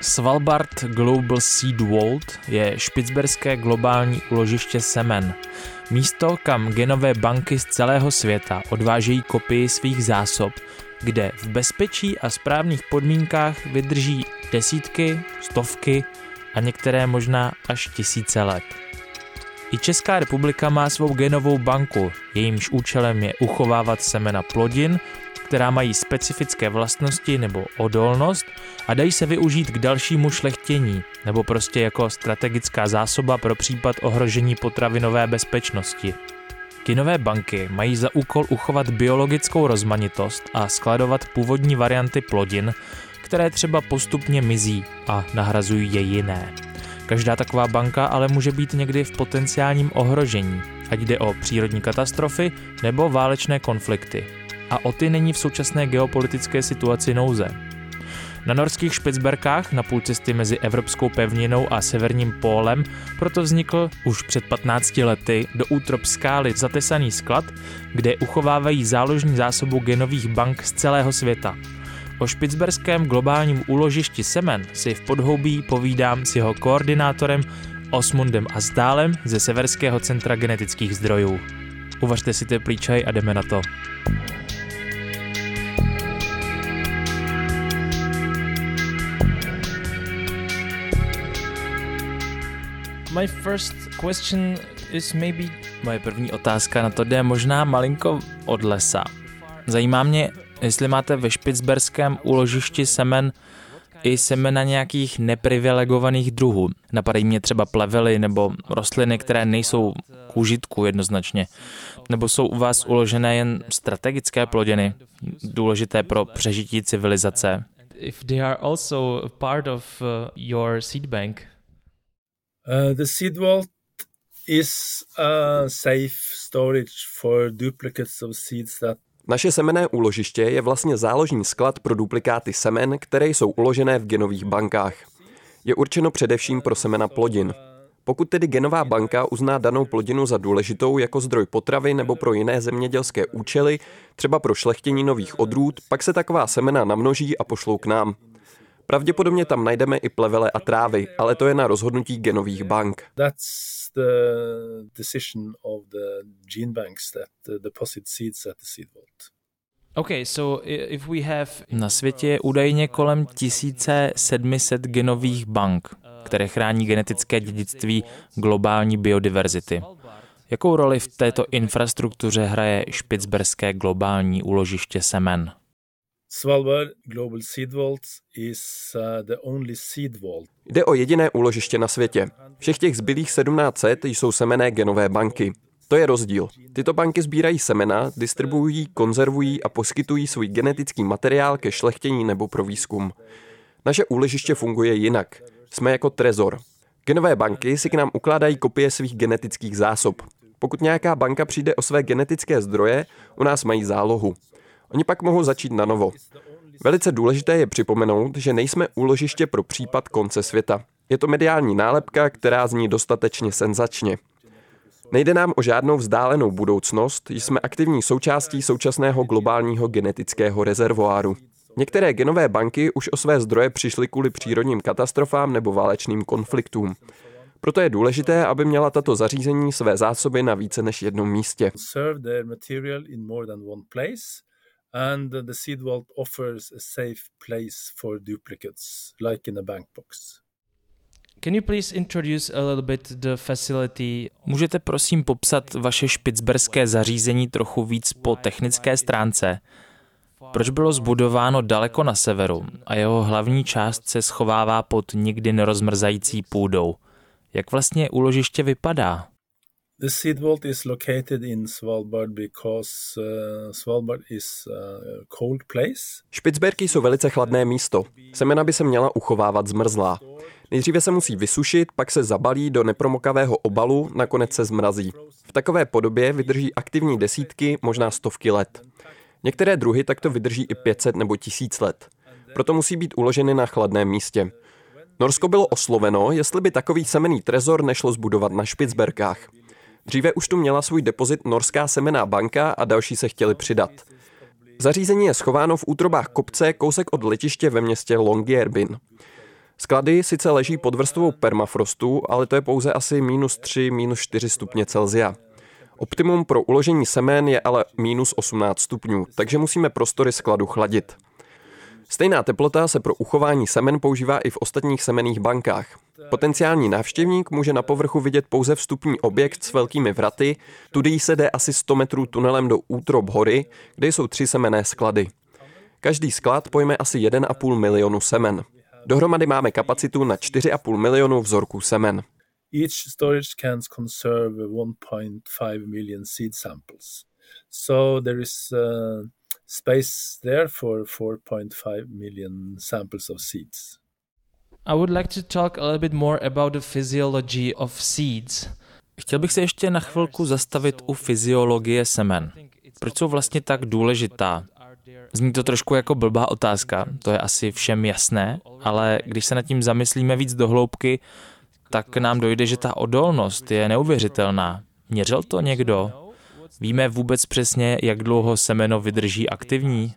Svalbard Global Seed Vault je špicberské globální uložiště semen. Místo, kam genové banky z celého světa odvážejí kopii svých zásob, kde v bezpečí a správných podmínkách vydrží desítky, stovky a některé možná až tisíce let. I Česká republika má svou genovou banku, jejímž účelem je uchovávat semena plodin, která mají specifické vlastnosti nebo odolnost a dají se využít k dalšímu šlechtění nebo prostě jako strategická zásoba pro případ ohrožení potravinové bezpečnosti. Kinové banky mají za úkol uchovat biologickou rozmanitost a skladovat původní varianty plodin, které třeba postupně mizí a nahrazují je jiné. Každá taková banka ale může být někdy v potenciálním ohrožení, ať jde o přírodní katastrofy nebo válečné konflikty. A o ty není v současné geopolitické situaci nouze. Na norských Špicberkách na půl cesty mezi evropskou pevninou a severním pólem proto vznikl už před 15 lety do útrop skály zatesaný sklad, kde uchovávají záložní zásobu genových bank z celého světa. O špicberském globálním úložišti semen si v podhoubí povídám s jeho koordinátorem Osmundem Azdálem ze Severského centra genetických zdrojů. Uvařte si teplý čaj a jdeme na to. My first question is maybe... Moje první otázka na to jde možná malinko od lesa. Zajímá mě, jestli máte ve špicberském úložišti semen i semena nějakých neprivilegovaných druhů. Napadají mě třeba plevely nebo rostliny, které nejsou k užitku jednoznačně. Nebo jsou u vás uložené jen strategické plodiny, důležité pro přežití civilizace? If they are also part of uh, your seed bank, Uh, the seed vault is a safe storage for duplicates of seeds that naše semené úložiště je vlastně záložní sklad pro duplikáty semen, které jsou uložené v genových bankách. Je určeno především pro semena plodin. Pokud tedy genová banka uzná danou plodinu za důležitou jako zdroj potravy nebo pro jiné zemědělské účely, třeba pro šlechtění nových odrůd, pak se taková semena namnoží a pošlou k nám. Pravděpodobně tam najdeme i plevele a trávy, ale to je na rozhodnutí genových bank. Na světě je údajně kolem 1700 genových bank, které chrání genetické dědictví globální biodiverzity. Jakou roli v této infrastruktuře hraje špicberské globální úložiště semen? Svalbard Global Seed Vault is uh, the only seed vault. Jde o jediné úložiště na světě. Všech těch zbylých 1700 jsou semené genové banky. To je rozdíl. Tyto banky sbírají semena, distribuují, konzervují a poskytují svůj genetický materiál ke šlechtění nebo pro výzkum. Naše úložiště funguje jinak. Jsme jako trezor. Genové banky si k nám ukládají kopie svých genetických zásob. Pokud nějaká banka přijde o své genetické zdroje, u nás mají zálohu. Oni pak mohou začít na novo. Velice důležité je připomenout, že nejsme úložiště pro případ konce světa. Je to mediální nálepka, která zní dostatečně senzačně. Nejde nám o žádnou vzdálenou budoucnost, jsme aktivní součástí současného globálního genetického rezervoáru. Některé genové banky už o své zdroje přišly kvůli přírodním katastrofám nebo válečným konfliktům. Proto je důležité, aby měla tato zařízení své zásoby na více než jednom místě and the seed vault offers a safe place for duplicates, like in a bank box. Can you please introduce a little bit the facility? Můžete prosím popsat vaše špicberské zařízení trochu víc po technické stránce? Proč bylo zbudováno daleko na severu a jeho hlavní část se schovává pod nikdy nerozmrzající půdou? Jak vlastně úložiště vypadá? The seed vault is located in Svalbard because uh, Svalbard is a cold place. Špicberky jsou velice chladné místo. Semena by se měla uchovávat zmrzlá. Nejdříve se musí vysušit, pak se zabalí do nepromokavého obalu, nakonec se zmrazí. V takové podobě vydrží aktivní desítky, možná stovky let. Některé druhy takto vydrží i 500 nebo 1000 let. Proto musí být uloženy na chladném místě. Norsko bylo osloveno, jestli by takový semený trezor nešlo zbudovat na Špicberkách. Dříve už tu měla svůj depozit Norská semená banka a další se chtěli přidat. Zařízení je schováno v útrobách kopce kousek od letiště ve městě Longyearbyen. Sklady sice leží pod vrstvou permafrostu, ale to je pouze asi minus 3, minus 4 stupně Celzia. Optimum pro uložení semen je ale minus 18 stupňů, takže musíme prostory skladu chladit. Stejná teplota se pro uchování semen používá i v ostatních semených bankách. Potenciální návštěvník může na povrchu vidět pouze vstupní objekt s velkými vraty, tudy se jde asi 100 metrů tunelem do útrob hory, kde jsou tři semené sklady. Každý sklad pojme asi 1,5 milionu semen. Dohromady máme kapacitu na 4,5 milionu vzorků semen. Each storage can conserve 1.5 million seed samples. So there is uh, space there for 4.5 million samples of seeds. I would like to talk a little bit more about the physiology of seeds. Chtěl bych se ještě na chvilku zastavit u fyziologie semen. Proč jsou vlastně tak důležitá? Zní to trošku jako blbá otázka, to je asi všem jasné, ale když se nad tím zamyslíme víc do hloubky, tak nám dojde, že ta odolnost je neuvěřitelná. Měřil to někdo? Víme vůbec přesně, jak dlouho semeno vydrží aktivní?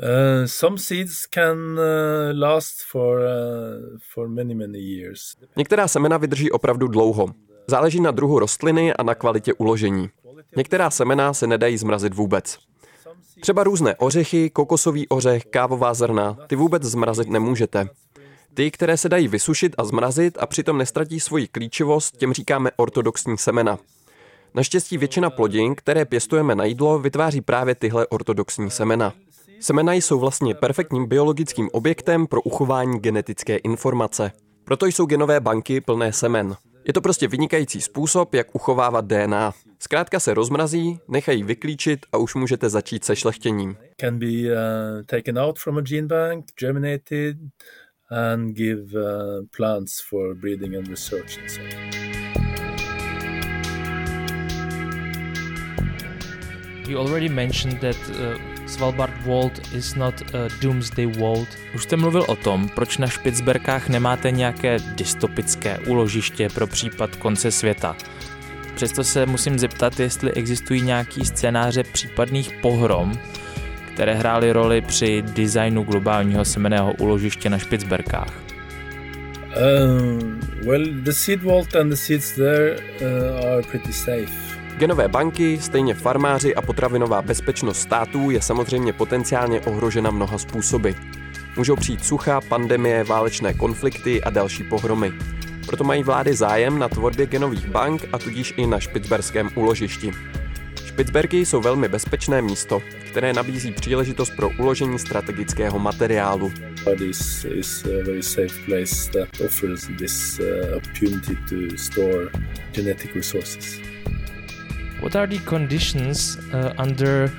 Uh, some seeds can uh, last for, uh, for many, many years. Některá semena vydrží opravdu dlouho. Záleží na druhu rostliny a na kvalitě uložení. Některá semena se nedají zmrazit vůbec. Třeba různé ořechy, kokosový ořech, kávová zrna, ty vůbec zmrazit nemůžete. Ty, které se dají vysušit a zmrazit a přitom nestratí svoji klíčivost, těm říkáme ortodoxní semena. Naštěstí většina plodin, které pěstujeme na jídlo, vytváří právě tyhle ortodoxní semena. Semena jsou vlastně perfektním biologickým objektem pro uchování genetické informace. Proto jsou genové banky plné semen. Je to prostě vynikající způsob, jak uchovávat DNA. Zkrátka se rozmrazí, nechají vyklíčit a už můžete začít se šlechtěním. Can be uh, taken out from a gene bank, germinated and give uh, plants for breeding and research and so on. You already mentioned that uh, Svalbard Vault is not a doomsday vault. Už jste mluvil o tom, proč na Špicberkách nemáte nějaké dystopické úložiště pro případ konce světa. Přesto se musím zeptat, jestli existují nějaký scénáře případných pohrom, které hrály roli při designu globálního semeného úložiště na Špicberkách. Um, well, the seed vault and the seeds there uh, are pretty safe. Genové banky, stejně farmáři a potravinová bezpečnost států je samozřejmě potenciálně ohrožena mnoha způsoby. Můžou přijít sucha, pandemie, válečné konflikty a další pohromy. Proto mají vlády zájem na tvorbě genových bank a tudíž i na špicberském úložišti. Špicberky jsou velmi bezpečné místo, které nabízí příležitost pro uložení strategického materiálu. This uh. What are the conditions uh, under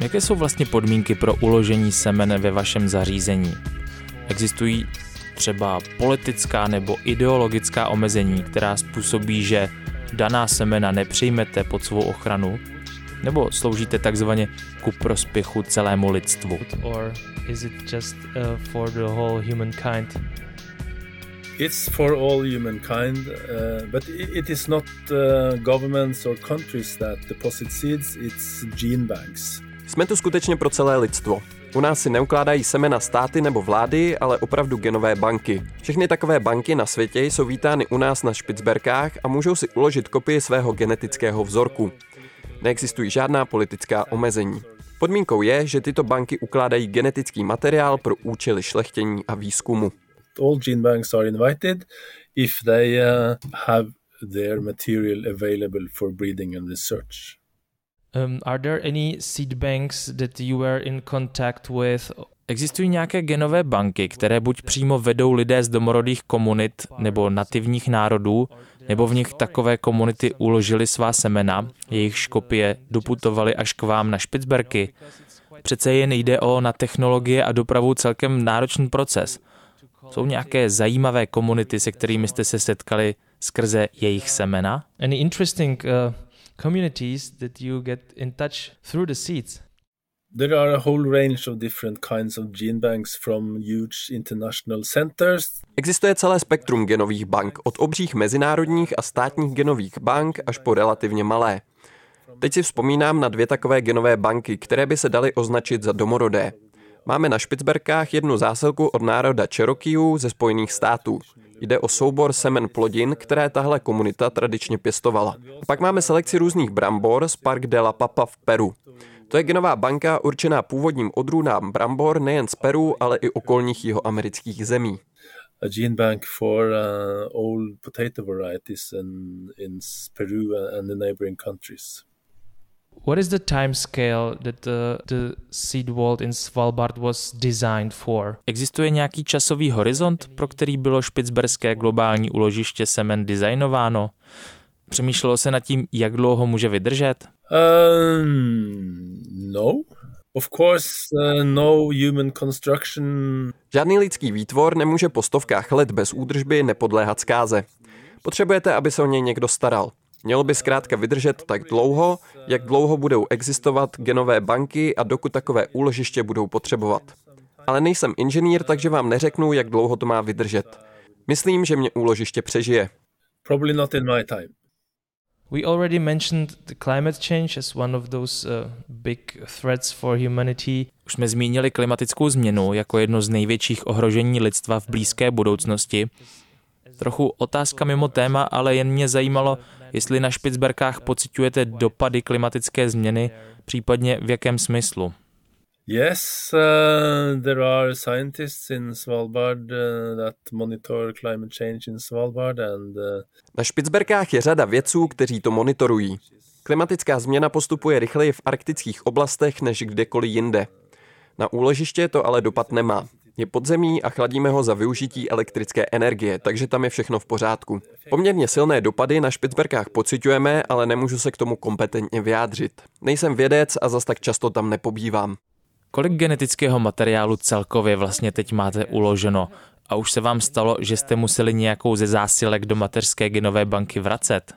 Jaké jsou vlastně podmínky pro uložení semene ve vašem zařízení? Existují třeba politická nebo ideologická omezení, která způsobí, že daná semena nepřijmete pod svou ochranu? Nebo sloužíte takzvaně ku prospěchu celému lidstvu? Or is it just uh, for the whole humankind? It's for all humankind, uh, but it is not uh, governments or countries that deposit seeds, it's gene banks. Jsme tu skutečně pro celé lidstvo. U nás si neukládají semena státy nebo vlády, ale opravdu genové banky. Všechny takové banky na světě jsou vítány u nás na Špicberkách a můžou si uložit kopii svého genetického vzorku. Neexistují žádná politická omezení. Podmínkou je, že tyto banky ukládají genetický materiál pro účely šlechtění a výzkumu all gene banks are invited if they uh, have their material available for breeding and research. Um, are there any seed banks that you were in contact with? Existují nějaké genové banky, které buď přímo vedou lidé z domorodých komunit nebo nativních národů, nebo v nich takové komunity uložili svá semena, jejich škopie doputovali až k vám na Špicberky. Přece jen jde o na technologie a dopravu celkem náročný proces – Jsou nějaké zajímavé komunity, se kterými jste se setkali skrze jejich semena? Any interesting uh, communities that you get in touch through the seeds? There are a whole range of different kinds of gene banks from huge international centers. Existuje celé spektrum genových bank, od obřích mezinárodních a státních genových bank až po relativně malé. Teď si vzpomínám na dvě takové genové banky, které by se daly označit za domorodé. Máme na Špicberkách jednu zásilku od národa Cherokee ze Spojených států. Jde o soubor semen plodin, které tahle komunita tradičně pěstovala. A pak máme selekci různých brambor z Park de la Papa v Peru. To je genová banka určená původním odrůdám brambor nejen z Peru, ale i okolních jihoamerických zemí. A gene bank for uh, old potato varieties in, in Peru and the neighboring countries. What is the time scale that the, the seed vault in Svalbard was designed for? Existuje nějaký časový horizont, pro který bylo špicberské globální uložiště semen designováno? Přemýšlelo se nad tím, jak dlouho může vydržet? Um, no. Of course, uh, no human construction. Žádný lidský výtvor nemůže po stovkách let bez údržby nepodléhat zkáze. Potřebujete, aby se o něj někdo staral. Mělo by zkrátka vydržet tak dlouho, jak dlouho budou existovat genové banky a dokud takové úložiště budou potřebovat. Ale nejsem inženýr, takže vám neřeknu, jak dlouho to má vydržet. Myslím, že mě úložiště přežije. Probably not in my time. We already mentioned the climate change as one of those uh, big threats for humanity. Už jsme zmínili klimatickou změnu jako jedno z největších ohrožení lidstva v blízké budoucnosti. Trochu otázka mimo téma, ale jen mě zajímalo, jestli na Špicberkách pociťujete dopady klimatické změny, případně v jakém smyslu. Yes, uh, there are scientists in Svalbard uh, that monitor climate change in Svalbard and uh, Na Špicberkách je řada vědců, kteří to monitorují. Klimatická změna postupuje rychleji v arktických oblastech než kdekoliv jinde. Na úložiště to ale dopad nemá. Je podzemí a chladíme ho za využití elektrické energie, takže tam je všechno v pořádku. Poměrně silné dopady na Špicberkách pociťujeme, ale nemůžu se k tomu kompetentně vyjádřit. Nejsem vědec a zas tak často tam nepobývám. Kolik genetického materiálu celkově vlastně teď máte uloženo? A už se vám stalo, že jste museli nějakou ze zásilek do mateřské genové banky vracet?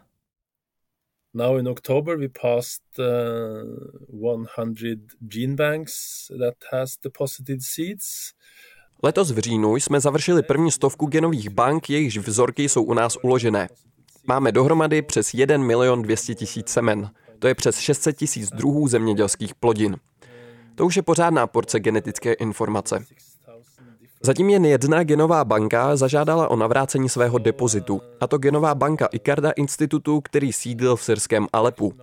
now in October we passed uh, 100 gene banks that has deposited seeds. Letos v říjnu jsme završili první stovku genových bank, jejichž vzorky jsou u nás uložené. Máme dohromady přes 1 milion 200 tisíc semen. To je přes 600 tisíc druhů zemědělských plodin. To už je pořádná porce genetické informace. Zatím jen jedna genová banka zažádala o navrácení svého depozitu, a to genová banka Icarda institutu, který sídlil v syrském Alepu.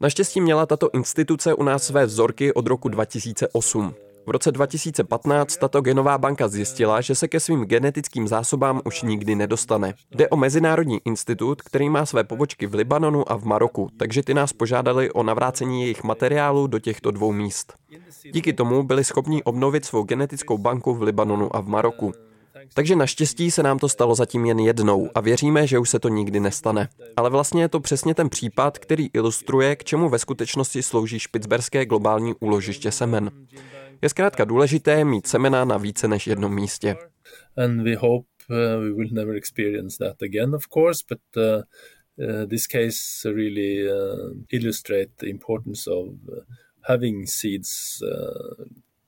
Naštěstí měla tato instituce u nás své vzorky od roku 2008. V roce 2015 tato genová banka zjistila, že se ke svým genetickým zásobám už nikdy nedostane. Jde o Mezinárodní institut, který má své pobočky v Libanonu a v Maroku, takže ty nás požádali o navrácení jejich materiálu do těchto dvou míst. Díky tomu byli schopni obnovit svou genetickou banku v Libanonu a v Maroku. Takže naštěstí se nám to stalo zatím jen jednou a věříme, že už se to nikdy nestane. Ale vlastně je to přesně ten případ, který ilustruje, k čemu ve skutečnosti slouží špicberské globální úložiště semen. Je zkrátka důležité mít semena na více než jednom místě. And we hope uh, we will never experience that again, of course, but uh, uh, this case really illustrate the importance of having seeds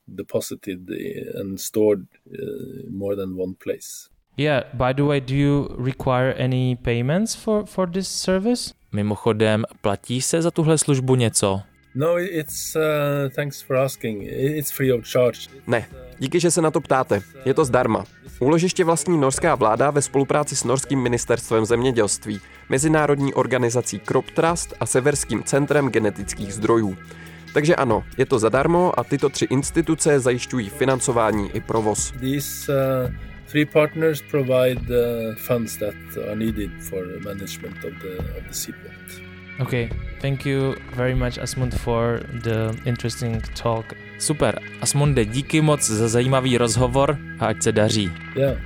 deposited and stored more than one place. Yeah, by the way, do you require any payments for, for this service? Mimochodem, platí se za tuhle službu něco? No, it's uh, thanks for asking. It's free of charge. Ne, díky, že se na to ptáte. Je to zdarma. Úložiště vlastní norská vláda ve spolupráci s norským ministerstvem zemědělství, mezinárodní organizací Crop Trust a Severským centrem genetických zdrojů. Takže ano, je to zadarmo a tyto tři instituce zajišťují financování i provoz. These uh, three partners provide the funds that are needed for management of the, of the seaport. Okay, thank you very much, Asmund, for the interesting talk. Super. Asmunde, díky moc za zajímavý rozhovor a ať se daří. Yeah.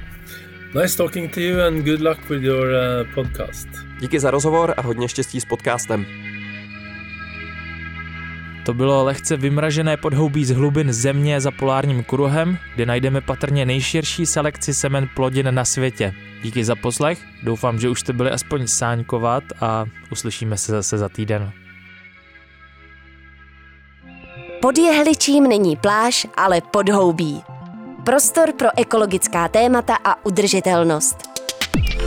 Nice talking to you and good luck with your uh, podcast. Díky za rozhovor a hodně štěstí s podcastem. To bylo lehce vymražené podhoubí z hlubin země za polárním kruhem, kde najdeme patrně nejširší selekci semen plodin na světě. Díky za poslech, doufám, že už jste byli aspoň sáňkovat a uslyšíme se zase za týden. Pod jehličím není pláž, ale podhoubí. Prostor pro ekologická témata a udržitelnost.